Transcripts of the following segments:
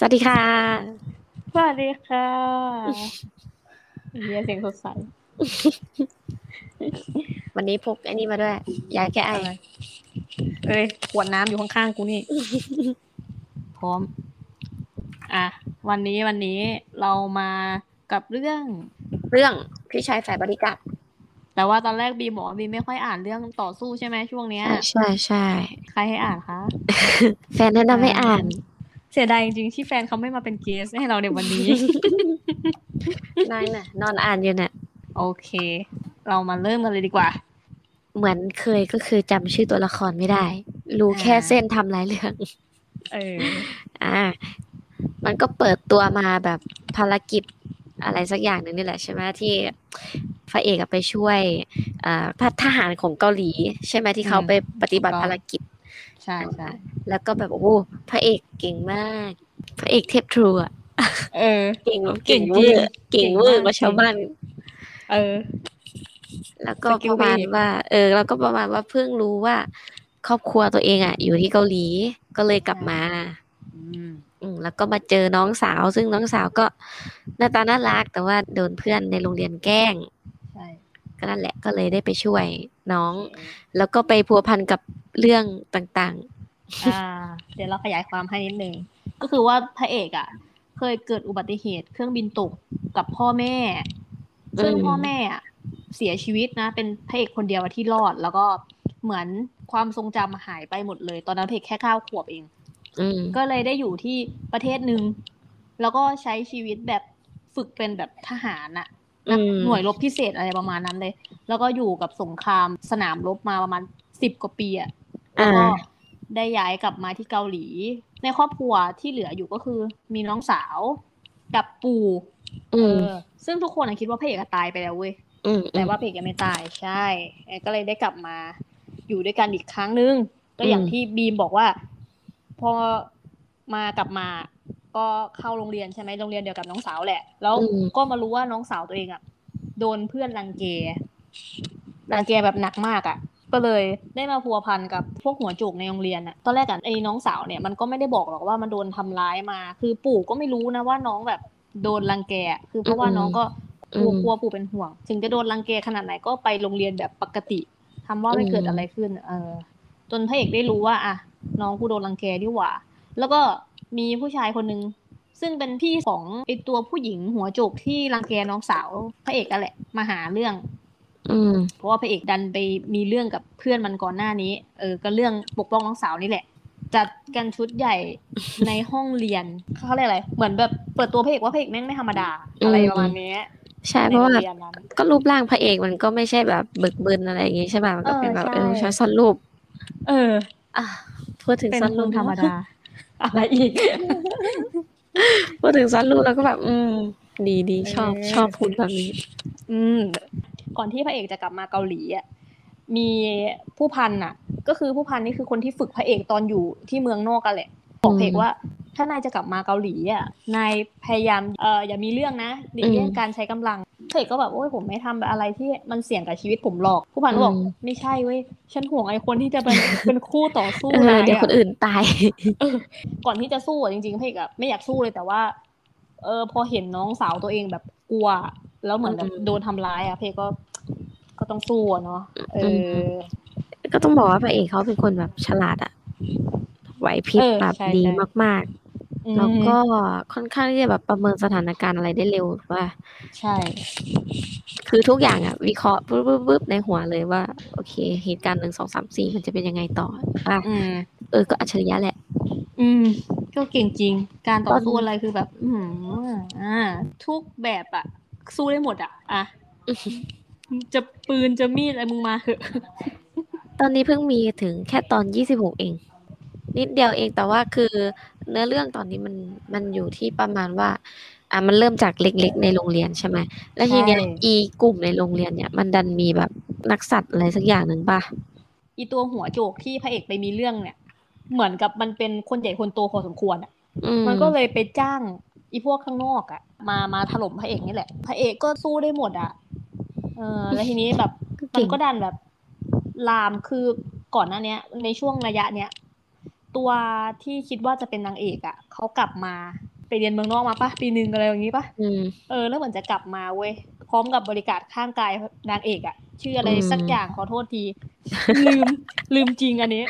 สวัสดีค่ะ สวัสดีค่ะเฮียเสียงสดใส วันนี้พกไอ้นี่มาด้วย ยาแก้ไออะไรเอ้ย ขวดน้ำอยู่ข้างๆกูนี่ พร้อม อะ วันนี้วันนี้เรามากับเรื่อง เรื่องพี่ชายฝ่ายบริการแต่ว่าตอนแรกบีบอกว่าบีไม่ค่อยอ่านเรื่องต่อสู้ใช่ไหมช่วงเนี้ย ใช่ใช่ใครให้อ่านคะ แฟนแนะนำให้อ่านเสียดายจริงๆที่แฟนเขาไม่มาเป็นเกสให้เราในวันนี้นายน่ะ นอนอ่านอยู่น่ะ โอเค เรามาเริ่มกันเลยดีกว่า เหมือนเคยก็คือจำชื่อตัวละครไม่ได้ รู้แค่อ่าเส้นทำร้ายเรื่อง เออ อ่า มันก็เปิดตัวมาแบบภารกิจอะไรสักอย่างหนึ่งนี่แหละใช่ไหมที่พระเอกอะไปช่วยอ่าพทหารของเกาหลี ใช่ไหมที่เขาอืมไปปฏิบัติถูกต้อง ภารกิจใช่ใช่แล้วก็แบบโอ้พระเอกเก่งมาก พระเอกเทพทรูอะเออ เก่งแบบเก่เก่งงเวจริองร์เก่งเวอร์เก่งมากกว่าชาวบ้านเออ แล้วก็สกิปลระมาณพระเอกว่า เออ แล้วก็ประมาณว่าเพิ่งรู้ว่า ครอบครัวตัวเองอะ อยู่ที่เกาหลีก็เลยกลับมาอืมอืมแล้วก็มาเจอน้องสาว ซึ่งน้องสาวก็หน้าตาน่ารักแต่ว่าโดนเพื่อนในโรงเรียนแกล้งใช่ก็นั่นแหละก็เลยได้ไปช่วย น้อง แล้วก็ไปพัวพันกับเรื่องต่างอ่าเดี๋ยวเราขยายความให้นิดนึงก็คือว่าพระเอกอะ เคยเกิดอุบัติเหตุเครื่องบินตกกับพ่อแม่ ซึ่งพ่อแม่อะเสียชีวิตนะ เป็นพระเอกคนเดียวที่รอด แล้วก็เหมือนความทรงจำหายไปหมดเลย ตอนนั้นพระเอกแค่เก้าขวบเองๆอืมก็เลยได้อยู่ที่ประเทศหนึ่งแล้วก็ใช้ชีวิตแบบฝึกเป็นแบบทหารอะ นักอืมหน่วยรบพิเศษอะไรประมาณนั้นเลย แล้วก็อยู่กับสงครามสนามรบมาประมาณสิบกว่าปีอะแล้วก็อ่าได้ย้ายกลับมาที่เกาหลี ในครอบครัวที่เหลืออยู่ก็คือมีน้องสาวกับปู่อืเอมอซึ่งทุกคนอะคิดว่าพระเอกอะตายไปแล้วเว้ยอืมแต่ว่าพระเอกยังไม่ตายใช่เออก็เลยได้กลับมา อยู่ด้วยกันอีกครั้งนึง ก็อย่างอืมที่บีมบอกว่า พอมากลับมา ก็เข้าโรงเรียนใช่ไหมโรงเรียนเดียวกับน้องสาวแหละ แล้วอืมก็มารู้ว่าน้องสาวตัวเองอะโดนเพื่อนรังแกรังแกแบบหนักมากอะ ก็เลยได้มาพัวพันกับพวกหัวโจกในโรงเรียนอะ ตอนแรกอะไอ้น้องสาวเนี่ยมันก็ไม่ได้บอกหรอกว่ามันโดนทำร้ายมา คือปู่ก็ไม่รู้นะว่าน้องแบบโดนรังแกอะคือเพราะว่าอืมน้องก็กลัวอืมกลัวปู่เป็นห่วง ถึงจะโดนรังแกขนาดไหนก็ไปโรงเรียนแบบปกติทำว่าไม่อืมเกิดอะไรขึ้น เออจนพระเอกได้รู้ว่า อะ น้องกูโดนรังแกดีหว่า แล้วก็ มีผู้ชายคนหนึ่งซึ่งเป็นพี่ของไอตัวผู้หญิงหัวโจกที่รังแกน้องสาวพระเอกนั่นแหละมาหาเรื่อง อืม เพราะว่าพระเอกดันไปมีเรื่องกับเพื่อนมันก่อนหน้านี้ เออ ก็เรื่องปกป้องน้องสาวนี่แหละ จัดกันชุดใหญ่ในห้องเรียนเขาเรียกอะไร เหมือนแบบเปิดตัวพระเอกว่าพระเอกแม่งไม่ธรรมดา อะไรประมาณนี้ใช่ในเพราะโรงว่าเรียนนั้นก็รูปร่างพระเอกมันก็ไม่ใช่แบบเบิกบึนอะไรอย่างงี้ใช่ป่ะมันก็เป็นแบบเอเอออใช่ช้อนรูป เออ อะพูดถึงเป็นซ้อนครูนปธรรมดา อะไรอีกพูดถึงซ้อนรูปแล้วก็แบบ อืม ดีดีชอบเออชอบพูดแบบนี้ อืม ก่อนที่พระเอกจะกลับมาเกาหลีอะมีผู้พันอะ ก็คือผู้พันนี่คือคนที่ฝึกพระเอกตอนอยู่ที่เมืองนอกกันแหละบอกพระเอกว่า ถ้านายจะกลับมาเกาหลีอะนายพยายามเอ่ออย่ามีเรื่องนะหลีกเลี่ยงอืมการใช้กำลังพระเอกก็แบบโอ้ยผมไม่ทำอะไรที่มันเสี่ยงกับชีวิตผมหรอก ผู้พันก็บอกอืมไม่ใช่เว้ยฉันห่วงไอ้คนที่จะเป็นเป็นคู่ต่อสู้เออนายเดี๋ยวอะคนอื่นตายเออก่อนที่จะสู้อะจริงๆพระเอกอะไม่อยากสู้เลยแต่ว่าเออพอเห็นน้องสาวตัวเองแบบกลัว แล้วเหมือนแบบอืมโดนทำร้ายอะพระเอกก็ก็ต้องสู้อะเนาะเอออ ก็ต้องบอกว่าพระเอกเขาเป็นคนแบบฉลาดอะไหวพริบเออแบบใช่ดีใช่มากอืๆม แล้วก็ค่อนข้างที่จะแบบประเมินสถานการณ์อะไรได้เร็วว่า ใช่ คือทุกอย่างอะวิเคราะห์ปุ๊บปุ๊บปุ๊บในหัวเลยว่า โอเค เหตุการณ์หนึ่งสองสามสี่มันจะเป็นยังไงต่ออะอืมเออ ก็อัจฉริยะแหละ อืม ก็เก่งจริง การต่อตอนสู้อะไรคือแบบ อืมอ่า ทุกแบบอะสู้ได้หมดอะอะจะปืนจะมีดอะไรมึงมาเถอะตอนนี้เพิ่งมีถึงแค่ตอนยี่สิบหกเอง นิดเดียวเองแต่ว่าคือ เนื้อเรื่องตอนนี้มันมันอยู่ที่ประมาณว่า อะมันเริ่มจากเล็กๆในโรงเรียนใช่ไหมแล้วทีเนี้ยใช่อีกลุ่มในโรงเรียนเนี่ยมันดันมีแบบนักสัตว์อะไรสักอย่างหนึ่งป่ะอีตัวหัวโจกที่พระเอกไปมีเรื่องเนี่ย เหมือนกับมันเป็นคนใหญ่คนโตพอสมควรอะอืมมันก็เลยไปจ้างอีพวกข้างนอกอะมามาถล่มพระเอกนี่แหละ พระเอกก็สู้ได้หมดอะเออแล้วทีนี้แบบมันก็ดันแบบลามคือก่อนหน้าเนี้ย ในช่วงระยะเนี้ย ตัวที่คิดว่าจะเป็นนางเอกอะเขากลับมาไปเรียนเมืองนอกมาปะปีหนึ่งอะไรอย่างนี้ปะอืมเออแล้วเหมือนจะกลับมาเว้ยพร้อมกับบริการข้างกายนางเอกอะชื่ออะไรอืมสักอย่างขอโทษที ลืมลืมจริงอันนี้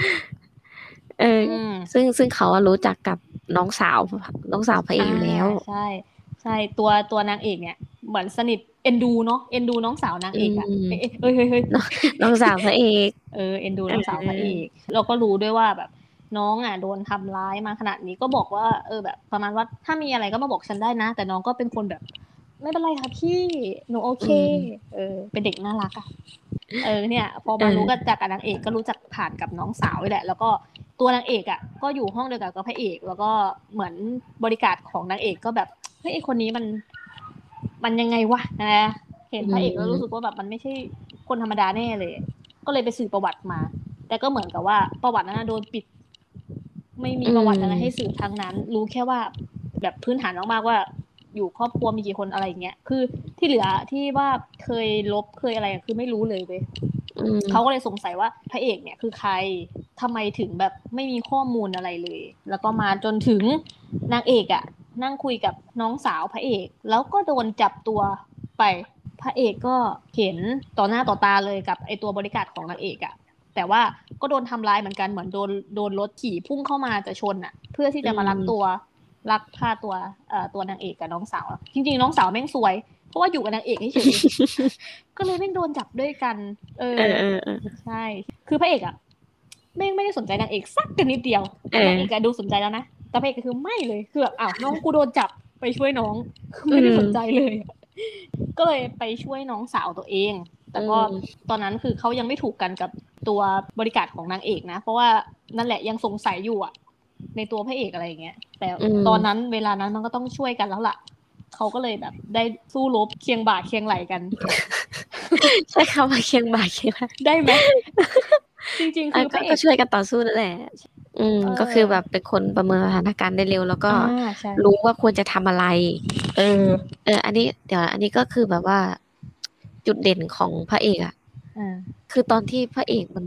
เอออืมซึ่งซึ่งเขาอะรู้จักกับน้องสาวน้องสาวพระเอกอยู่แล้วาใช่ ใช่ตัวตัวนางเอกเนี่ยเหมือนสนิทเอ็นดูเนาะเอ็นดูน้องสาวนางเอกอะอืมเอ้ยเอ้ยเฮ้ยเฮ้ยน้องสาวพระเอกเออเอ็นดูน้องสาวพระเอกเราก็รู้ด้วยว่าแบบ น้องอะโดนทำร้ายมาขนาดนี้ก็บอกว่า เออแบบ ประมาณว่าถ้ามีอะไรก็มาบอกฉันได้นะ แต่น้องก็เป็นคนแบบ ไม่เป็นไรค่ะพี่หนูโอเค เออ เป็นเด็กน่ารักอะเออเนี่ย พอมารู้กันจากกับนางเอกก็รู้จักผ่านกับน้องสาวแหละ แล้วก็ตัวนางเอกอะก็อยู่ห้องเดียวกันกับพระเอก แล้วก็เหมือนบริการของนางเอกก็แบบเฮ้ยไอคนนี้มัน มันยังไงวะนะเห็นพระเอกแล้วรู้สึกว่าแบบมันไม่ใช่คนธรรมดาแน่เลย ก็เลยไปสืบประวัติมา แต่ก็เหมือนกับว่าประวัตินั้นนะโดนปิด ไม่มีประวัติอะไรให้สืบทั้งนั้น รู้แค่ว่าแบบพื้นฐานมากๆว่าอยู่ครอบครัวมีกี่คนอะไรอย่างเงี้ย คือที่เหลือที่ว่าเคยลบเคยอะไรอะคือไม่รู้เลยเว้ยอืมเขาก็เลยสงสัยว่าพระเอกเนี่ยคือใครทำไมถึงแบบไม่มีข้อมูลอะไรเลย แล้วก็มาจนถึงนางเอกอะนั่งคุยกับน้องสาวพระเอก แล้วก็โดนจับตัวไป พระเอกก็เห็นต่อหน้าต่อตาเลยกับไอตัวบริการของนางเอกอะ แต่ว่าก็โดนทำร้ายเหมือนกันเหมือนโดนโดนรถขี่พุ่งเข้ามาจะชนอะเพื่อที่จะมาลักตัวลักพาตัวเอ่อตัวนางเอกกับน้องสาวจริงๆน้องสาวแม่งสวยเพราะว่าอยู่กับนางเอกเฉยๆก็เลยแม่งโดนจับด้วยกัน เออเออเออเออใช่ คือพระเอกอะแม่งไม่ได้สนใจนางเอกสักกันนิดเดียวเออนางเอกอะดูสนใจแล้วนะแต่พระเอกก็คือไม่เลยคือแบบอ้าวน้องกูโดนจับไปช่วยน้องคือไม่ได้สนใจเลย ก็เลยไปช่วยน้องสาวตัวเอง แต่ก็อืมตอนนั้นคือเขายังไม่ถูกกันกับ ตัวบริการของนางเอกนะ เพราะว่านั่นแหละยังสงสัยอยู่อะในตัวพระเอกอะไรอย่างเงี้ย แต่อืมตอนนั้นเวลานั้นมันก็ต้องช่วยกันแล้วล่ะเขาก็เลยแบบได้สู้รบเคียงบ่าเคียงไหลกัน ใช่คำว่าเคียงบ่าเคียงไหล่ได้ไหมจริงๆอะคือพก็ระเอก็กช่วยกันต่อสู้นั่นแหละ อืมเออก็คือแบบเป็นคนประเมินสถานการณ์ได้เร็ว แล้วก็อ่าใช่รู้ว่าควรจะทำอะไร เออ เออ อันนี้เดี๋ยว อันนี้ก็คือแบบว่า จุดเด่นของพระเอกอะอ่า คือตอนที่พระเอกมัน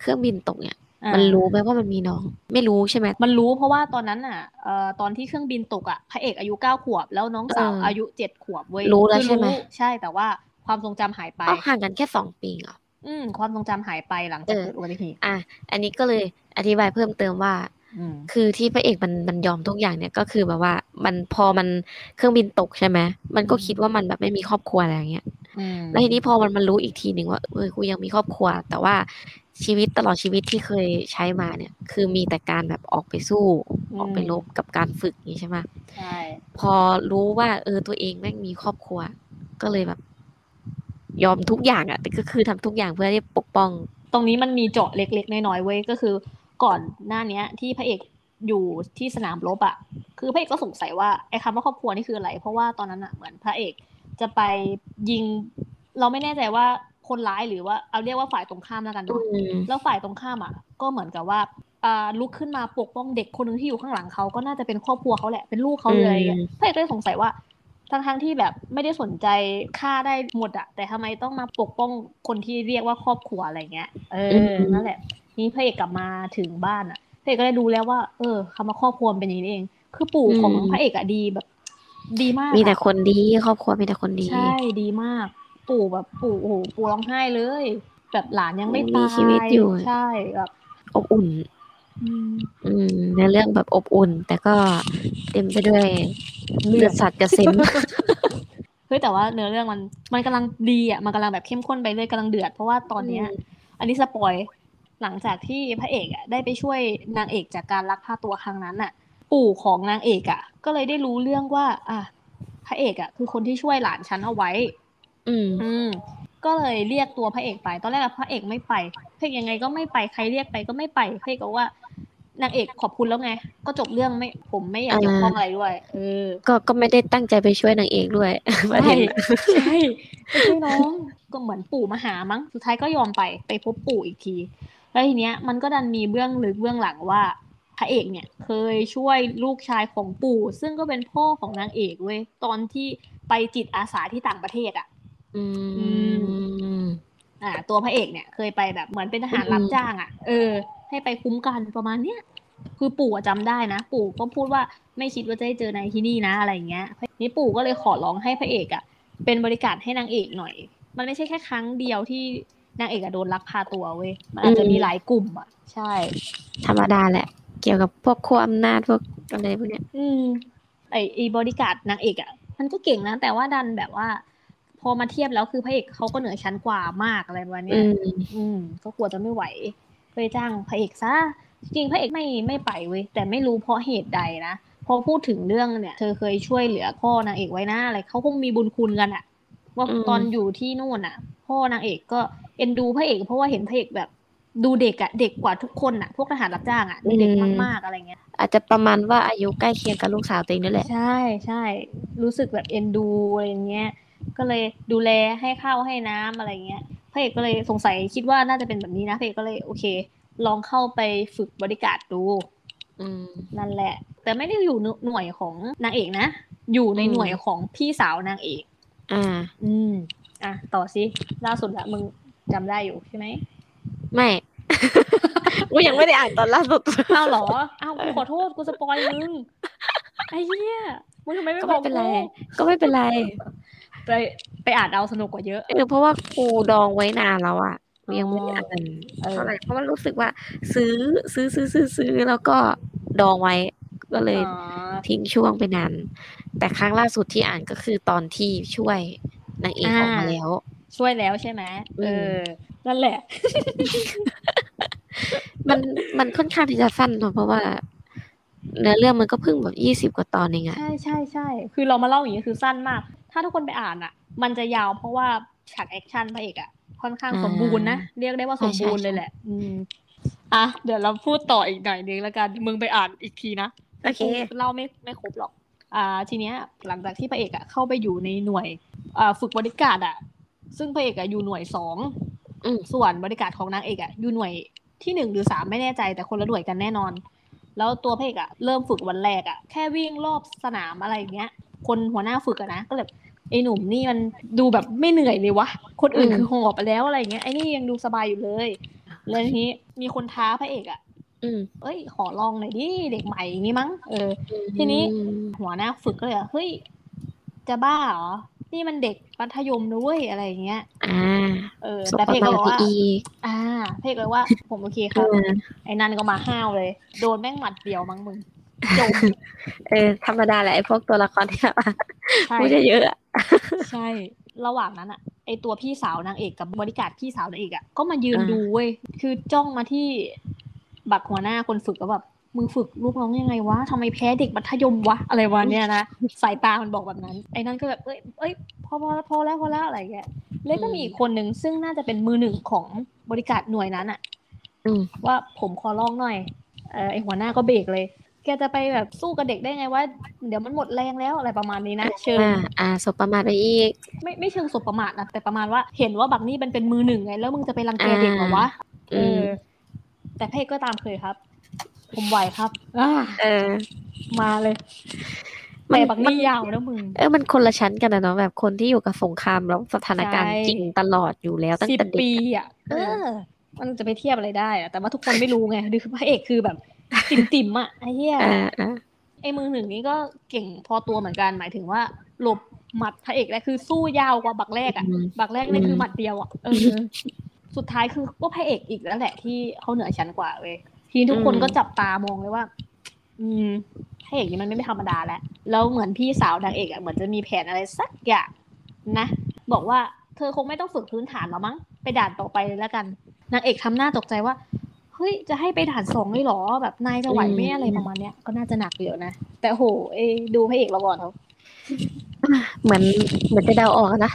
เครื่องบินตกเนี่ยอ่ามันรู้ไหมว่ามันมีน้อง ไม่รู้ใช่ไหมมันรู้เพราะว่าตอนนั้นอะเอ่อตอนที่เครื่องบินตกอะพระเอกอายุเก้าขวบ แล้วน้องสาวเออออายุเจ็ดขวบเว้ยรู้แล้วคือใช่ไหมใช่แต่ว่าความทรงจำหายไปอ๋อห่างกันแค่สองปีเหรออืมความทรงจำหายไปหลังจากเออเกิดอุบัติเหตุอะอันนี้ก็เลยอธิบายเพิ่มเติมว่าอืมคือที่พระเอกมันมันยอมทุกอย่างเนี่ยก็คือแบบว่า มันพอมันเครื่องบินตกใช่ไหมมันก็คิดว่ามันแบบไม่มีครอบครัวอะไรอย่างเงี้ยอืม แล้วทีนี้พอมันมันรู้อีกทีหนึ่งว่าเออกูยังมีครอบครัว แต่ว่าชีวิตตลอดชีวิตที่เคยใช้มาเนี่ย คือมีแต่การแบบออกไปสู้ ออกไปรบกับการฝึกอย่างนี้ใช่ไหมใช่พอรู้ว่า เออตัวเองแม่งมีครอบครัว ก็เลยแบบ ยอมทุกอย่างอะแต่ก็คือทำทุกอย่างเพื่อที่ปกป้อง ตรงนี้มันมีเจาะเล็ก ๆ น้อยๆเว้ยก็คือ ก่อนหน้าเนี้ย ที่พระเอกอยู่ที่สนามรบอะ คือพระเอกก็สงสัยว่าไอ้คำว่าครอบครัวนี่คืออะไร เพราะว่าตอนนั้นอะเหมือนพระเอก จะไปยิง เราไม่แน่ใจว่าคนร้ายหรือว่าเอาเรียกว่าฝ่ายตรงข้ามแล้วกันอืเนาะมแล้วฝ่ายตรงข้ามอะ ก็เหมือนกับว่าอ่าลุกขึ้นมาปกป้องเด็กคนหนึ่งที่อยู่ข้างหลังเขาก็น่าจะเป็นครอบครัวเขาแหละเป็นลูกเขาเลยอะไรเงี้ยอืมพระเอกก็เลยสงสัยว่าทั้งทั้งๆที่แบบไม่ได้สนใจฆ่าได้หมดอะแต่ทำไมต้องมาปกป้องคนที่เรียกว่าครอบครัวอะไรเงี้ยเอออนั่นแหละ นี่พระเอกกลับมาถึงบ้านอะพระเอกก็ได้ดูแล้วว่า เออคำว่าครอบครัวมันเป็นอย่างนี้เอง คือปู่ของพระเอกอะดีแบบ ดีมากมีอะแต่คนดีครอบครัวมีแต่คนดี ใช่ดีมาก ปู่แบบปู่โอ้โหปู่ร้องไห้เลย แบบหลานยังไม่มีตายชีวิตอยู่ใช่แบบอบอุ่นอืมอืมในเรื่องแบบอบอุ่น แต่ก็เต็มไปด้วยเลืเลืออดดสัตว์กระเซ็นเฮ้ยแต่ว่าเนื้อเรื่องมันมันกำลังดีอะมันกำลังแบบเข้มข้นไปเรื่อยกำลังเดือดเพราะว่าตอนเนี้ยอืมอันนี้สปอยหลังจากที่พระเอกอะได้ไปช่วยนางเอกจากการลักพาตัวครั้งนั้นอะ ปู่ของนางเอกอะ ก็เลยได้รู้เรื่องว่า อะพระเอกอะ คือคนที่ช่วยหลานฉันเอาไว้ อืม อืม ก็เลยเรียกตัวพระเอกไป ตอนแรกอะพระเอกไม่ไปพระเอกยังไงก็ไม่ไปใครเรียกไปก็ไม่ไปพระเอกก็ว่านางเอกขอบคุณแล้วไง ก็จบเรื่องไม่ผมไม่อยากเกี่ยวข้องอะไรด้วยเออก็ก็ไม่ได้ตั้งใจไปช่วยนางเอกด้วยประเด็ใช่นน่ะใช่ไปช่วยน้องก็เหมือนปู่มาหามั้งสุดท้ายก็ยอมไปไปพบปู่อีกที แล้วทีเนี้ยมันก็ดันมีเบื้องลึกเบื้องหลังว่า พระเอกเนี่ยเคยช่วยลูกชายของปู่ ซึ่งก็เป็นพ่อของนางเอกเว้ยตอนที่ไปจิตอาสาที่ต่างประเทศอะ อืมอ่า ตัวพระเอกเนี่ยเคยไปแบบเหมือนเป็นทหารอืมรับจ้างอะ เออ ให้ไปคุ้มกันประมาณเนี้ยคือปู่อะจำได้นะ ปู่ก็พูดว่าไม่คิดว่าจะได้เจอนายที่นี่นะอะไรอย่างเงี้ยนี่ปู่ก็เลยขอร้องให้พระเอกอะเป็นบริการให้นางเอกหน่อย มันไม่ใช่แค่ครั้งเดียวที่นางเอกอะโดนลักพาตัวเว้ยมันอาจจะมีหลายกลุ่มอะใช่ ธรรมดาแหละ เกี่ยวกับพวกขั้วอำนาจพวกอะไรพวกเนี้ย อืมไอไอบริการนางเอกอะมันก็เก่งนะ แต่ว่าดันแบบว่า พอมาเทียบแล้วคือพระเอกเขาก็เหนือชั้นกว่ามากอะไรประมาณเนี้อืยมอืม ก็กลัวจะไม่ไหวเลยจ้างพระเอกซะจริงๆพระเอกไม่ไม่ไปเว้ยแต่ไม่รู้เพราะเหตุใดนะพอพูดถึงเรื่องเนี่ยเธอเคยช่วยเหลือพ่อนางเอกไว้นะอะไรเขาคงมีบุญคุณกันอะว่าตอนอยู่ที่นู่นอะพ่อนางเอกก็เอ็นดูพระเอกเพราะว่าเห็นพระเอกแบบ ดูเด็กอะเด็กกว่าทุกคนอะพวกทหารรับจ้างอะดูเด็กมากๆอะไรเงี้ย อาจจะประมาณว่าอายุใกล้เคียงกับลูกสาวตัวเองนั่นแหละ ใช่ใช่รู้สึกแบบเอ็นดูอะไรอย่างเงี้ย ก็เลยดูแลให้ข้าวให้น้ำอะไรเงี้ยพระเอกก็เลยสงสัยคิดว่าน่าจะเป็นแบบนี้นะพระเอกก็เลยโอเค ลองเข้าไปฝึกบริการดูอืมนั่นแหละ แต่ไม่ได้อยู่หน่วยของนางเอกนะ อยู่ในอืมหน่วยของพี่สาวนางเอก อ่า อืม อะ ต่อสิล่าสุดละมึงจำได้อยู่ใช่ไหม ไม่กูยังไม่ได้อ่านตอนล่าสุดอ้าวเหรออ้าวกูขอโทษกูสปอยมึงไอ้เหี้ยมึงทำไมไม่ก็บไม่อกเป็นไรกูก็ไม่เป็นไรไปไปอ่านเอาสนุกกว่าเยอะเออเพราะว่ากูดองไว้นานแล้วอะกูยังไม่ได้อ่านเออเท่าไหร่เพราะว่ารู้สึกว่า ซื้อซื้อซื้อซื้อซื้อแล้วก็ดองไว้ก็เลยอ๋อทิ้งช่วงไปนานแต่ครั้งล่าสุดที่อ่านก็คือตอนที่ช่วยนางเอกออกมาแล้ว ช่วยแล้วใช่ไหมอืมเออ นั่นแหละ มันมันค่อนข้างที่จะสั้นเนอะเพราะว่าเนื้อเรื่องมันก็เพิ่งแบบยี่สิบกว่าตอนเองอะใช่ใช่ใช่คือเรามาเล่าอย่างนี้คือสั้นมาก ถ้าทุกคนไปอ่านอะมันจะยาวเพราะว่าฉากแอคชั่นพระเอกอะค่อนข้างสมบูรณ์นะเรียกได้ว่าสมบูรณ์เลยแหละ อืมอะเดี๋ยวเราพูดต่ออีกหน่อยนึงแล้วกันมึงไปอ่านอีกทีนะโอเคเล่าไม่ไม่ครบหรอก อ่า ทีเนี้ยหลังจากที่พระเอกอะเข้าไปอยู่ในหน่วยอ่าฝึกบริการอะ ซึ่งพระเอกอะอยู่หน่วยสองอืมส่วนบริการของนางเอกอะอยู่หน่วยที่หนึ่งหรือสามไม่แน่ใจแต่คนละหน่วยกันแน่นอน แล้วตัวพระเอกอะเริ่มฝึกวันแรกอะแค่วิ่งรอบสนามอะไรอย่างเงี้ย คนหัวหน้าฝึกอะนะก็แบบไอ้หนุ่มนี่มันดูแบบไม่เหนื่อยเลยวะคนอื่นอืมคือหอบไปแล้วอะไรอย่างเงี้ยไอ้นี่ยังดูสบายอยู่เลยแล้วทีนี้มีคนท้าพระเอกอะอืมเอ้ย ขอลองหน่อยดิเด็กใหม่อย่างงี้มั้งเออ ทีนี้หัวหน้าฝึกก็เลยอะเฮ้ยจะบ้าเหรอ นี่มันเด็กมัธยมนะเว้ยอะไรอย่างเงี้ย อ่า เออสบแต่ปเพระกก็มาณบอกว่าอีกอ่า เพกเลยว่า ผมโอเคคเอรับอไอ้นั่นก็มาห้าวเลย โดนแม่งหมัดเดียวมั้งมึงจมเออ ธรรมดาแหละไอ้พวกตัวละครที่แบบว่าใช่พูดเยอะๆอะ ใช่ ระหว่างนั้นอะไอตัวพี่สาวนางเอกกับบริการพี่สาวนางเอกอะก็มายืนอ่าดูเว้ย คือจ้องมาที่บักหัวหน้าคนฝึกก็แบบ มึงฝึกลูกน้องยังไงวะทำไมแพ้เด็กมัธยมวะอะไรวะเนี่ยนะสายตามันบอกแบบนั้นไอ้นั่นก็แบบเอ้ยเอ้ยพอพอพอแล้วพอแล้วอะไรเงี้ยแล้วก็มีอีกคนหนึ่งซึ่งน่าจะเป็นมือหนึ่งของบริการหน่วยนั้นอะอืมว่าผมขอลองหน่อยเออไอหัวหน้าก็เบรกเลย แกจะไปแบบสู้กับเด็กได้ไงว่า เดี๋ยวมันหมดแรงแล้วอะไรประมาณนี้นะเชิงอ่าอ่าสบประมาทไปอีก ไม่ไม่เชิงสบประมาทนะแต่ประมาณว่าเห็นว่าบักนี่มันเป็นมือหนึ่งไงแล้วมึงจะไปรังแกเด็กเหรอวะเออืมอแต่เพกก็ตามเคยครับ ผมไหวครับอ่าเออ มาเลยมันแต่บักมัน นี่ยาวนะมึง เออมันคนละชั้นกันนะเนาะแบบคนที่อยู่กับสงครามแล้วสถานการณ์ใช่ จริงตลอดอยู่แล้วตั้งสิบแต่เด็กปีอะอะเออ มันจะไปเทียบอะไรได้อะแต่ว่าทุกคนไม่รู้ไงคือพระเอกคือแบบติ่มติ่มๆอะไอ้เหี้ยอ่าอ่าไอ้มือหนึ่งนี่ก็เก่งพอตัวเหมือนกันหมายถึงว่าหลบหมัดพระเอกแรกคือสู้ยาวกว่าบักแรกอะ อืม บักแรกนี่อืมคือหมัดเดียวอะเออสุดท้ายคือก็พระเอกอีกแล้วแหละที่เขาเหนือชั้นกว่าเว้ย ทีนี้ทุกคนก็จับตามองเลยว่า อืมพระเอกนี่มันไม่ธรรมดาแล้วแล้วเหมือนพี่สาวนางเอกอะเหมือนจะมีแผนอะไรสักอย่างนะบอกว่าเธอคงไม่ต้องฝึกพื้นฐานหรอมั้งไปด่านต่อไปเลยแล้วกันนางเอกทำหน้าตกใจว่าเฮ้ยจะให้ไปด่านสองเลยเหรอแบบนายจะไหวไหมอืมอะไรประมาณเนี้ยก็น่าจะหนักอยู่นะแต่โหเอยดูพระเอกเราก่อนเขาเหมือนเหมือนจะเดาออกอะนะ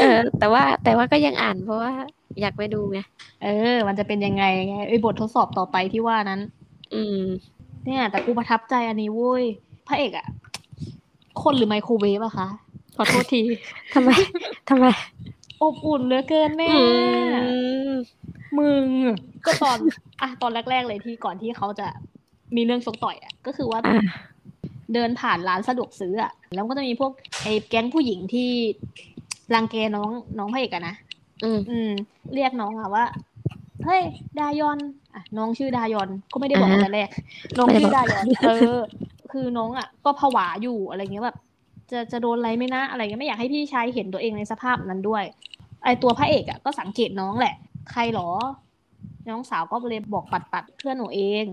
เออแต่ว่าแต่ว่าก็ยังอ่านเพราะว่า อยากไปดูไงเออ มันจะเป็นยังไงไงไอ้ยบททดสอบต่อไปที่ว่านั้น อืม เนี่ย แต่กูประทับใจอันนี้เว้ยพระเอกอะคนหรือไมโครเวฟอะคะ ขอโทษทีทำไมทำไม อบอุ่นเหลือเกินแม่อืมมึง ก็ตอนอะตอนแรก ๆ เลยที่ก่อนที่เขาจะมีเรื่องชกต่อยอะก็คือว่าอ่าเดินผ่านร้านสะดวกซื้ออะแล้วก็จะมีพวกไอ้แก๊งผู้หญิงที่รังแกน้องน้องพระเอกอะนะ อืมอืม เรียกน้องอะว่าเฮ้ยดายอนอะน้องชื่อดายอนก็ไม่ได้บอกแต่แรกน้องไม่ได้ชื่บออกดายอนเออ คือน้องอะ ก็ผวาอยู่อะไรเงี้ยแบบ จะจะโดนอะไรไหมนะอะไรเงี้ยไม่อยากให้พี่ชายเห็นตัวเองในสภาพนั้นด้วย ไอตัวพระเอกอะก็สังเกตน้องแหละ ใครหรอ น้องสาวก็เลยบอกปัดปัดๆเพื่อนหนูเอง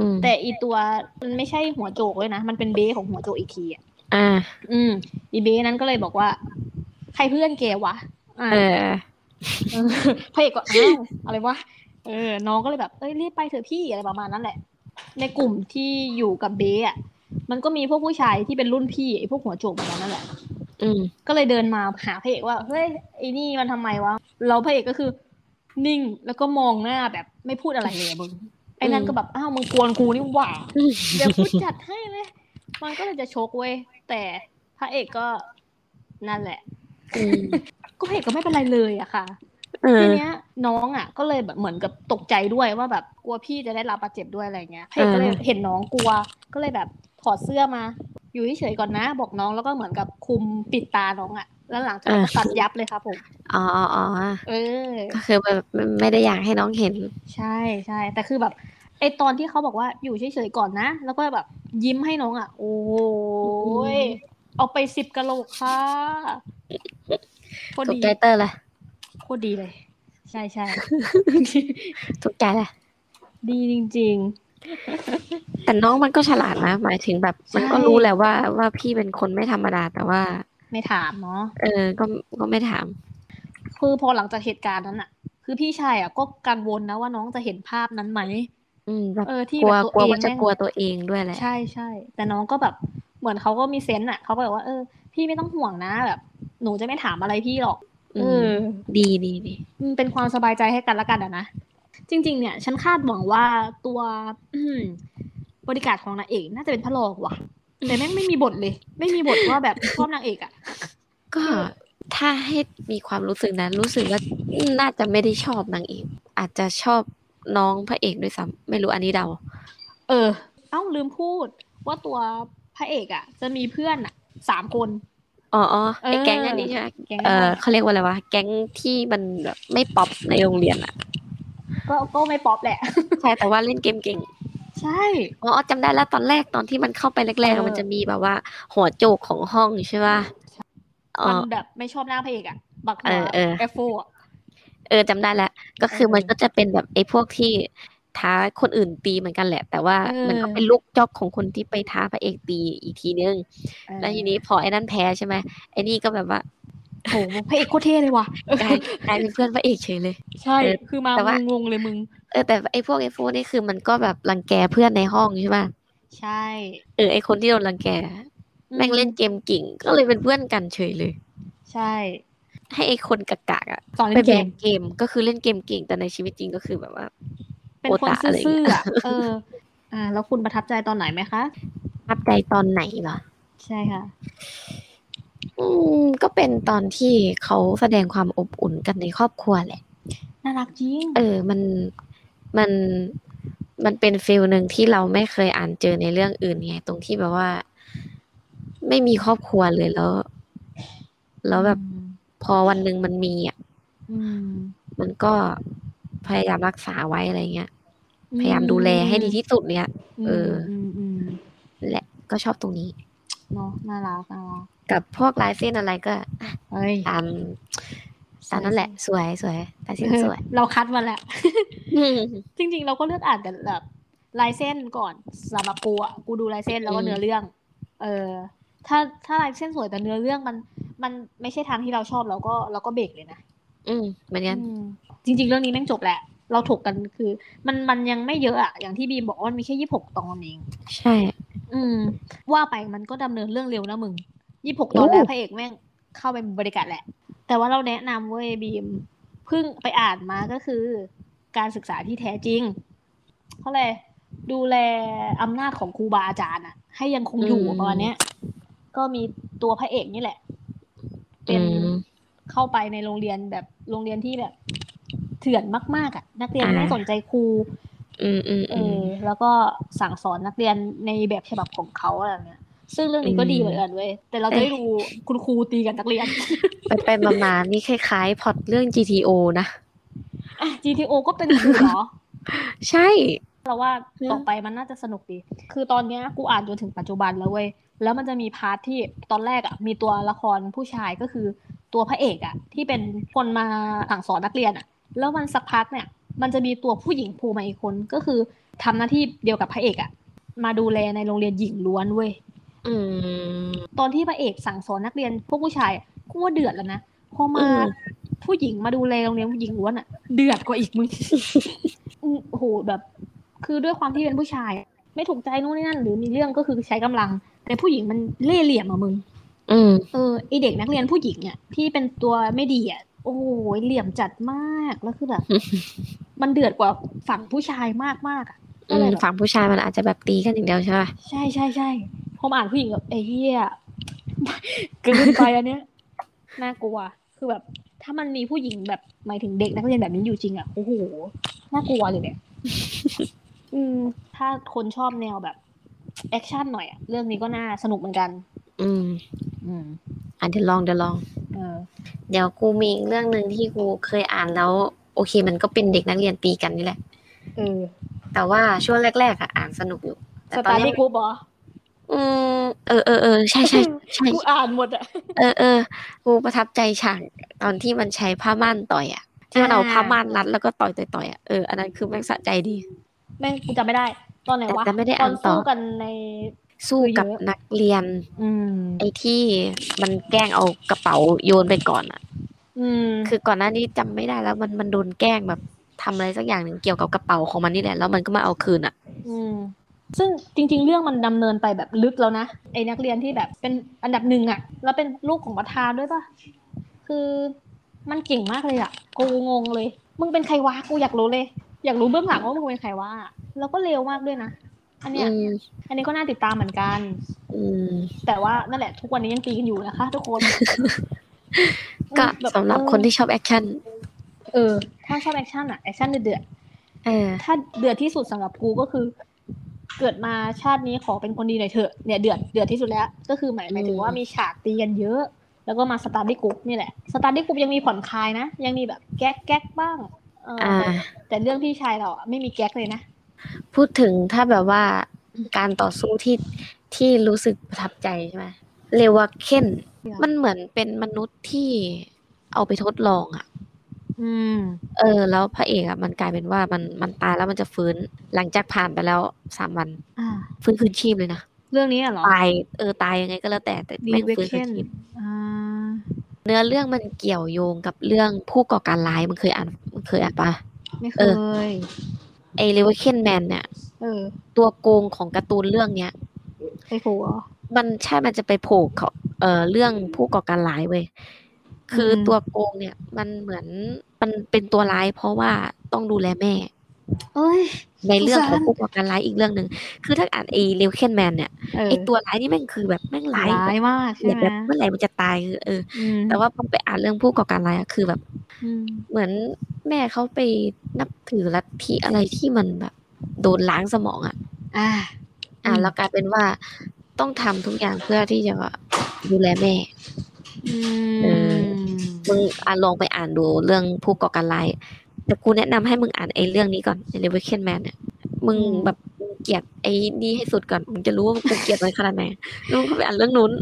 อืมแต่อีตัวมันไม่ใช่หัวโจกเลยนะ มันเป็นเบสของหัวโจกอีกทีอะอ่า อืม อีเบสนั้นก็เลยบอกว่า ใครเพื่อนแกวะอ่าเออเออ พระเอกก็อ้าวอะไรวะเออ น้องก็เลยแบบ เอ้ยรีบไปเถอะพี่อะไรประมาณนั้นแหละ ในกลุ่มที่อยู่กับเบสอะมันก็มีพวกผู้ชายที่เป็นรุ่นพี่ไอ้พวกหัวโจกแบบนั้นนั่นแหละอืมก็เลยเดินมาหาพระเอกว่าเฮ้ยไอ้นี่มันทำไมวะเราพระเอกก็คือ นิ่งแล้วก็มองหน้าแบบไม่พูดอะไรเลยอะมึงไอ้นั่นก็แบบอ้าวมึงกวนกูนี่หว่าเดี๋ยวกูจัดให้เลยมันก็เลยจะชกเว้ยแต่พระเอกก็นั่นแหละอืม ก็พระเอกก็ไม่เป็นไรเลยอะค่ะเออทีเนี้ยน้องอะ ก็เลยแบบเหมือนกับตกใจด้วยว่าแบบกลัวพี่จะได้รับบาดเจ็บด้วยอะไรเงี้ยเพกก็เลยอ่าเห็นน้องกลัว ก็เลยแบบถอดเสื้อมา อยู่เฉยๆก่อนนะ บอกน้องแล้วก็เหมือนกับคุมปิดตาน้องอะ แล้วหลังจากนั้นก็ตัดยับเลยครับผมอ๋ออ๋ออ๋อเออก็คือแบบไม่ไม่ได้อยากให้น้องเห็น ใช่ใช่แต่คือแบบไอตอนที่เขาบอกว่าอยู่เฉยๆก่อนนะ แล้วก็แบบยิ้มให้น้องอะ โอ้ยเอาไปสิบกะโหลกค่ะ โคตรถูกดีใจเตอร์เลยโคตรดีเลย ใช่ใช่ถูกใจเลยดีจริงแต่น้องมันก็ฉลาดนะหมายถึงแบบใช่มันก็รู้แหละว่าว่าพี่เป็นคนไม่ธรรมดาแต่ว่าๆไม่ถามเนาะเออ ก็ก็ไม่ถาม คือพอหลังจากเหตุการณ์นั้นอะคือพี่ชายอะก็กังวลนะว่าน้องจะเห็นภาพนั้นไหมอืมแบบเออที่กลัวแบบตัวกลัวเองว่าจะแม่งกลัวตัวเองด้วยแหละใช่ใช่แต่น้องก็แบบเหมือนเขาก็มีเซนส์อะเขาก็แบบว่าเออ พี่ไม่ต้องห่วงนะแบบ หนูจะไม่ถามอะไรพี่หรอกอืเอมอดีดีดีมันเป็นความสบายใจให้กันและกันอะนะจริง ๆ เนี่ย ฉันคาดหวังว่าตัวอืมบริการของนางเอกน่าจะเป็นพระรองว่ะแต่แม่งไม่มีบทเลย ไม่มีบทว่าแบบชอบนางเอกอะก็ถ้าให้มีความรู้สึกนั้น รู้สึกว่าน่าจะไม่ได้ชอบนางเอก อาจจะชอบน้องพระเอกด้วยซ้ำไม่รู้อันนี้เดา เออ เอ้าลืมพูดว่าตัวพระเอกอะจะมีเพื่อนอะสามคน อ๋ออ๋อไอเออแก๊งอันนี้ใช่ไหมแก๊งเออะไรอเขาเรียกว่าอะไรวะ แก๊งที่มันแบบไม่ป๊อปในโรงเรียนอะ ก็ก็ไม่ป๊อปแหละ ใช่ แต่ว่าเล่นเกมเก่ง ใช่ อ๋อจำได้แล้วตอนแรกตอนที่มันเข้าไปแรกเออๆมันจะมีแบบว่า หัวโจกของห้องใช่ป่ะอ๋อมันแบบไม่ชอบหน้าพระเอกอะบักหัวเออเออเอฟโฟอะเออจำได้แล้ว ก็คือเออมันก็จะเป็นแบบไอ้พวกที่ ท้าคนอื่นตีเหมือนกันแหละ แต่ว่าเออมันก็เป็นลูกจอกของคนที่ไปท้าพระเอกตีอีกทีนึงเออแล้วทีนี้พอไอ้นั่นแพ้ใช่ไหมไอ้นี่ก็แบบว่าโหพระเอกโคตรเท่เลยว่ะกลายกลายเป็นเพื่อนพระเอกเฉยเลย ใช่เออคือมาแต่ว่างงๆเลยมึง เออแต่ไอ้พวกไอ้พวกนี่คือมันก็แบบรังแกเพื่อนในห้องใช่ป่ะ ใช่ เออไอ้คนที่โดนรังแก แม่งเล่นเกมเก่ง ก็เลยเป็นเพื่อนกันเฉยเลย ใช่ ให้ไอ้คนกากๆอะสอนไปเล่นแบเกกมเกม ก็คือเล่นเกมเก่งแต่ในชีวิตจริงก็คือแบบว่า เป็นคนโอตะอะไรซื่อเงี้ยๆอะเออ อ่า แล้วคุณประทับใจตอนไหนไหมคะประทับใจตอนไหนเหรอ ใช่ค่ะ อืม ก็เป็นตอนที่เขาแสดงความอบอุ่นกันในครอบครัวแหละ น่ารักจริง เออ มัน มัน มันเป็นฟิลหนึ่งที่เราไม่เคยอ่านเจอในเรื่องอื่นไง ตรงที่แบบว่า ไม่มีครอบครัวเลยแล้ว แล้วแบบพอวันหนึ่งมันมีอะอืมมันก็ พยายามรักษาไว้อะไรเงี้ย พยายามดูแลให้ดีที่สุดเนี่ย เอออืมอืมแหละก็ชอบตรงนี้เนาะน่ารักน่ารักกับพวกลายเส้นอะไรก็เอ้ยตามตามนั่นแหละ สวยสวยลายเส้นสวย เราคัดมาแล้วจริง ๆ เราก็เลือกอ่านแต่แบบลายเส้นก่อนสำหรับกูอะกูดูลายเส้นแล้วก็อืมเนื้อเรื่อง เออ ถ้าถ้าลายเส้นสวยแต่เนื้อเรื่องมัน มันไม่ใช่ทางที่เราชอบเราก็เราก็เบรกเลยนะอืมเหมือนกันอืม จริง ๆ เรื่องนี้แม่งจบแหละ เราถกกันคือ มันมันยังไม่เยอะอะอย่างที่บีมบอกว่ามันมีแค่ยี่หกตอนเอง ใช่ อืม ว่าไปมันก็ดำเนินเรื่องเร็วนะมึงยี่หกตอนแล้วโอ้พระเอกแม่งเข้าไปบริการแหละ แต่ว่าเราแนะนำเว้ยบีมเพิ่งไปอ่านมาก็คือ การศึกษาที่แท้จริงเพราะอะไรดูแลอำนาจของครูบาอาจารย์อะให้ยังคงอยู่ประมาณเนี้ยก็มีตัวพระเอกนี่แหละ เป็นอืมเข้าไปในโรงเรียนแบบโรงเรียนที่แบบ เถื่อนมากๆอะนักเรียนอ่าไม่สนใจครูอืมอืมเออืมอแล้วก็สั่งสอนนักเรียนในแบบฉบับของเขาอะไรแบบเนี้ยซึ่งเรื่องนี้ก็อืมดีเหมือนกันเว้ยแต่เราจะได้ดูคุณครูตีกับนักเรียน ไปไปมามานี่คล้ายๆพล็อตเรื่อง GTO นะเอะ GTO ก็เป็นสื่อเหรอ ใช่เราว่าต่อไปมันน่าจะสนุกดี คือตอนเนี้ยกูอ่านจนถึงปัจจุบันแล้วเว้ย แล้วมันจะมีพาร์ทที่ตอนแรกอะมีตัวละครผู้ชายก็คือตัวพระเอกอะที่เป็นคนมาสั่งสอนนักเรียนอะ แล้วมันสักพักเนี่ย มันจะมีตัวผู้หญิงโผล่มาอีกคนก็คือทำหน้าที่เดียวกับพระเอกอะมาดูแลในโรงเรียนหญิงล้วนเว้ยอืมตอนที่พระเอกสั่งสอนนักเรียนพวกผู้ชายอะกูว่าเดือดแล้วนะพอมาอืมผู้หญิงมาดูแลโรงเรียนผู้หญิงล้วนอะเดือดกว่าอีกมึงอืมโอ้โหแบบ คือด้วยความที่เป็นผู้ชายอะไม่ถูกใจนู่นนี่นั่น หรือมีเรื่องก็คือใช้กำลัง แต่ผู้หญิงมันเล่ห์เหลี่ยมอะมึงอืมเออไอเด็กนักเรียนผู้หญิงอะที่เป็นตัวไม่ดีอะ โอ้โหเหลี่ยมจัดมากแล้วคือแบบมันเดือดกว่าฝั่งผู้ชายมากมากๆอะก็เลยอืมแบบฝั่งผู้ชายมันอาจจะแบบตีกันอย่างเดียวใช่ป่ะใช่ใช่ใช่พอมาอ่านผู้หญิงแบบไอ้เหี้ยเกินไปอันเนี้ยน่ากลัวคือแบบ ถ้ามันมีผู้หญิงแบบหมายถึงเด็กนักเรียนแบบนี้อยู่จริงอะโอ้โหน่ากลัวเลยเนี่ยอืม ถ้าคนชอบแนวแบบแอคชั่นหน่อยอะเรื่องนี้ก็น่าสนุกเหมือนกัน อืม อืมอะเดี๋ยวลองเดี๋ยวลอง เออเดี๋ยวกูมีอีกเรื่องหนึ่งที่กูเคยอ่านแล้ว โอเค มันก็เป็นเด็กนักเรียนตีกันนี่แหละเออแต่ว่าช่วงแรกๆอะอ่านสนุกอยู่แต่สตอนตาร์นี้ดี้กรุ๊ปเหรออืมเออเออเออใช่ใช่ใช่กูอ่านหมดอะเออเออกูประทับใจฉากตอนที่มันใช้ผ้าม่านต่อยอะที่มันเอาอ่าผ้าม่านรัดแล้วก็ต่อยต่อยต่อยอะเอออันนั้นคือแม่งสะใจดี แม่งกูจำไม่ได้ ตอนไหนวะแต่แต่ไม่ได้ตออ่านนต่อสู้กันใน สู้กับคือเยอะนักเรียน อืม ไอ้ที่มันแกล้งเอากระเป๋าโยนไปก่อนอะ อืม คือก่อนหน้านี้จำไม่ได้แล้ว มันมันโดนแกล้งแบบทำอะไรสักอย่างหนึ่งเกี่ยวกับกระเป๋าของมันนี่แหละแล้วมันก็มาเอาคืนอะ อืม ซึ่งจริง ๆ เรื่องมันดำเนินไปแบบลึกแล้วนะไอ้นักเรียนที่แบบเป็นอันดับหนึ่งอะแล้วเป็นลูกของประธานด้วยปะคือมันเก่งมากเลยอะกูงงเลย มึงเป็นใครวะกูอยากรู้เลย อยากรู้เบื้องหลังว่ามึงเป็นใครวะแล้วก็เร็วมากด้วยนะ อันเนี้ยอืมอันนี้ก็น่าติดตามเหมือนกัน อืม แต่ว่านั่นแหละทุกวันนี้ยังตีกันอยู่นะคะ ทุกคนก็สำหรับคนที่ชอบแอคชั่นเออถ้าชอบแอคชั่นอะแอคชั่นเดือดๆเออถ้าเดือดที่สุดสำหรับกูก็คือ เกิดมาชาตินี้ขอเป็นคนดีหน่อยเถอะเนี่ยเดือดเดือดที่สุดแล้ว ก็คือหมายหมายถึงว่ามีฉากตีกันเยอะ แล้วก็มา Study Group นี่แหละ Study Group ยังมีผ่อนคลายนะยังมีแบบแก๊กแก๊กบ้างเออออ่า แต่แต่เรื่องพี่ชายเราอะไม่มีแก๊กเลยนะ พูดถึงถ้าแบบว่าการต่อสู้ที่ที่รู้สึกประทับใจใช่ไหมเลวาเคนมันเหมือนเป็นมนุษย์ที่เอาไปทดลองอะอืมเออ แล้วพระเอกอะมันกลายเป็นว่ามันมันตายแล้วมันจะฟื้น หลังจากผ่านไปแล้วสามวันอ่าฟื้นคืนชีพเลยนะเรื่องนี้อะเหรอตายเออตายยังไงก็แล้วแต่แต่ดีแม่งเวฟื้นเคนคืนชีพอ่าเนื้อเรื่องมันเกี่ยวโยงกับเรื่องผู้ก่อการร้ายมันเคยอ่านมันเคยอ่านปะไม่เคเออย ไอเลวาเคนแมนเนี่ยเออตัวโกงของการ์ตูนเรื่องเนี้ยไปโผล่เหรอมันใช่มันจะไปโผล่เขาเอ่อเรื่องผู้ก่อการร้ายเว้ยคืออมตัวโกงเนี่ย มันเหมือนมันเป็นตัวร้ายเพราะว่าต้องดูแลแม่ เอ้ย ในเรื่องของสงสารผู้ก่อการร้ายอีกเรื่องหนึ่ง คือถ้าอ่านไอ้เลวเคนแมนเนี่ยเออไอ้ตัวร้ายนี่แม่งคือแบบแม่งร้ายร้ายมากแบใช่บไหมแบบเมื่อไหร่มันจะตายคือเอออืมแต่ว่าพอไปอ่านเรื่องผู้ก่อการร้ายอะคือแบบอืมเหมือนแม่เขาไปนับถือลัทธิอะไรที่มันแบบ โดนล้างสมองอะ อ่า อ่าอืมแล้วกลายเป็นว่าต้องทำทุกอย่างเพื่อที่จะดูแลแม่อืเอมมึงอะลองไปอ่านดูเรื่องผู้ก่อการร้าย แต่กูแนะนำให้มึงอ่านไอ้เรื่องนี้ก่อนไอ้ Revolution Man เนี่ยมึงแบบมึงเกลียดไอ้นี่ให้สุดก่อน มึงจะรู้ว่ากูเกลียดมันขนาดไหนแล้วมึงก็ไปอ่านเรื่องนู้น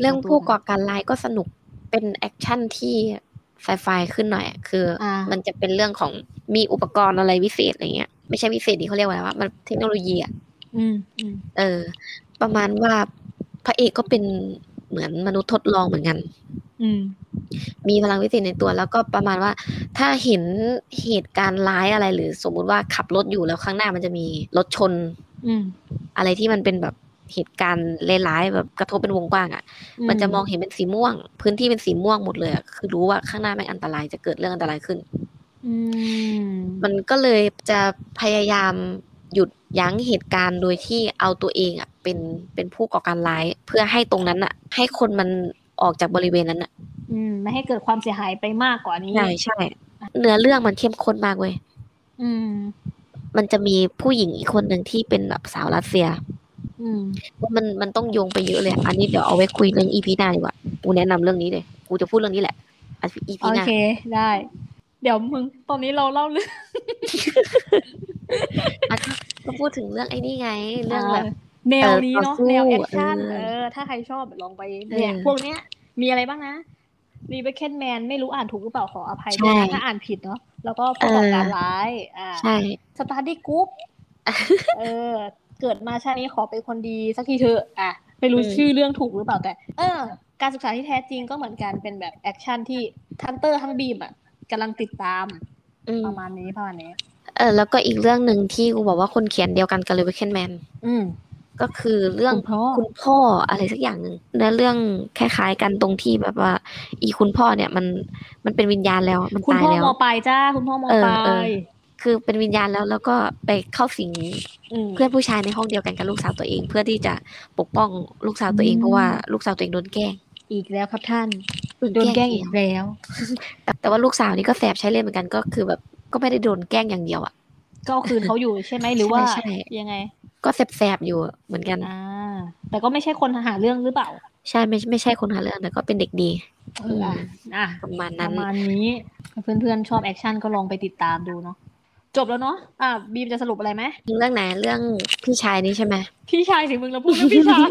เรื่องผู้ก่อการร้ายก็สนุกเป็นแอคชั่นที่ไฟไฟขึ้นหน่อยอะคืออ่ามันจะเป็นเรื่องของมีอุปกรณ์อะไรวิเศษอะไรเงี้ยไม่ใช่วิเศษที่เขาเรียกว่าอะไรวะมันเทคโนโลยีอะอืมอืมเออ ประมาณว่าพระเอกก็เป็นเหมือนมนุษย์ทดลองเหมือนกันอื มมีพลังวิเศษในตัว แล้วก็ประมาณว่า ถ้าเห็นเหตุการณ์ร้ายอะไรหรือ สมมุติว่าขับรถอยู่แล้วข้างหน้ามันจะมีรถชน อืมอะไรที่มันเป็นแบบเหตุการณ์ร้ายๆแบบกระทบเป็นวงกว้างอะ่ะ มันจะมองเห็นเป็นสีม่วง พื้นที่เป็นสีม่วงหมดเลยอะคือรู้ว่าข้างหน้าแม่งอันตรายจะเกิดเรื่องอันตรายขึ้นอืมมันก็เลยจะพยายามหยุดยั้งเหตุการณ์โดยที่เอาตัวเองอะ่ะ เป็นเป็นผู้ก่อการร้าย เพื่อให้ตรงนั้นอะ่ะ ให้คนมัน ออกจากบริเวณนั้นอะ อืม ไม่ให้เกิดความเสียหายไปมากกว่านี้ใช่ใช่ เนื้อเรื่องมันเข้มข้นมากเว้ยอืม มันจะมีผู้หญิงอีกคนหนึ่งที่เป็นแบบสาวรัสเซีย อืมมันมันต้องโยงไปเยอะเลยอะอันนี้เดี๋ยวเอาไว้คุยเรื่อง EP หน้าดีกว่ากูแนะนำเรื่องนี้เลยกูจะพูดเรื่องนี้แหละ EP หน้า โอเคได้เดี๋ยวมึงตอนนี้เราเล่าเรื่องอะก็ก็พูดถึงเรื่องไอ้นี่ไง เรื่องแบบ แนวนี้เนาะเออต่อสู้แนวแอคชั่นเออเออ ถ้าใครชอบลองไปเนี่ยเออพวกเนี้ย มีอะไรบ้างนะรีเบคเคนแมนไม่รู้อ่านถูกหรือเปล่าขออภัยด้วยใช่นะถ้าอ่านผิดเนาะแล้วก็ผู้ก่อการร้าย อ่าใช่สตาร์ดี้กรุ๊ปเออ เกิดมาชาตินี้ขอเป็นคนดีสักทีเถอะอะไม่รู้อืมชื่อเรื่องถูกหรือเปล่าแต่ เออ การศึกษาที่แท้จริงก็เหมือนกันเป็นแบบแอคชั่นที่ทั้งเตอร์ทั้งบีมอะกำลังติดตามอืมประมาณนี้ประมาณนี้ เออ แล้วก็อีกเรื่องหนึ่งที่กูบอกว่าคนเขียนเดียวกันกับเลเวเคนแมนอืม ก็คือเรื่องคุณพ่อ คุณพ่ออะไรสักอย่างหนึ่งเนื้อเรื่องคล้ายๆกันตรงที่แบบว่า อีคุณพ่อเนี่ยมันมันเป็นวิญญาณแล้วมันคุณตายพ่อแล้ว มอปลายจ้า คุณพ่อมอเออปลาเออ ยคือเป็นวิญญาณแล้วแล้วก็ไปเข้าสิงม เพื่อนผู้ชายในห้องเดียวกันกับลูกสาวตัวเอง เพื่อที่จะปกป้องลูกสาวตัวเองอืม เพราะว่าลูกสาวตัวเองโดนแกล้งอีกแล้วครับท่านโดนแกล้งอีกแล้ว แต่แต่ว่าลูกสาวนี่ก็แสบใช้เล่นเหมือนกันก็คือแบบก็ไม่ได้โดนแกล้งอย่างเดียวอะ ก็เอาคืนเขาอยู่ใช่ไหมหรือว่าใช่ใช่ ยังไง ก็แสบๆอยู่เหมือนกันอ่าแต่ก็ไม่ใช่คนหาเรื่องหรือเปล่า ใช่ไม่ไม่ใช่คนหาเรื่องแต่ก็เป็นเด็กดีเอออะอะประมาณปนั้นระมาณนี้เพื่อนๆชอบแอคชั่นก็ลองไปติดตามดูเนาะจบแล้วเนาะอะบีมจะสรุปอะไรไหมเรื่องไหนเรื่องพี่ชายนี่ใช่ไหมพี่ชายสิมึงเราพูดเรื่องพี่ชาย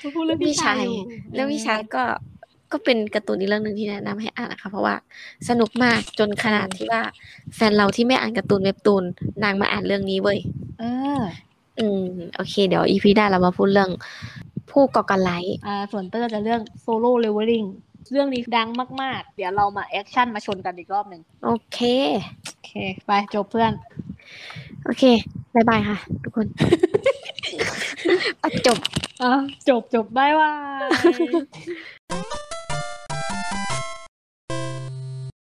เราพูดเรื่องพี่ชายอยู่เรื่องพี่ชายก็ ก็เป็นการ์ตูนอีกเรื่องหนึ่งที่แนะนำให้อ่านนะคะ เพราะว่าสนุกมากจนขนาดที่ว่า แฟนเราที่ไม่อ่านการ์ตูนเว็บตูนนางมาอ่านเรื่องนี้เว้ยเอออืมโอเค เดี๋ยว EP หน้าเรามาพูดเรื่อง ผู้ก่อการร้ายอ่าส่วนเตอร์จะเรื่อง Solo Leveling เรื่องนี้ดังมาก ๆ เดี๋ยวเรามาแอคชั่นมาชนกันอีกรอบหนึ่งโอเค โอเค ไปจบเพื่อน โอเคบายบายค่ะ ทุกคนตัด จบอะจบจบได้ว่า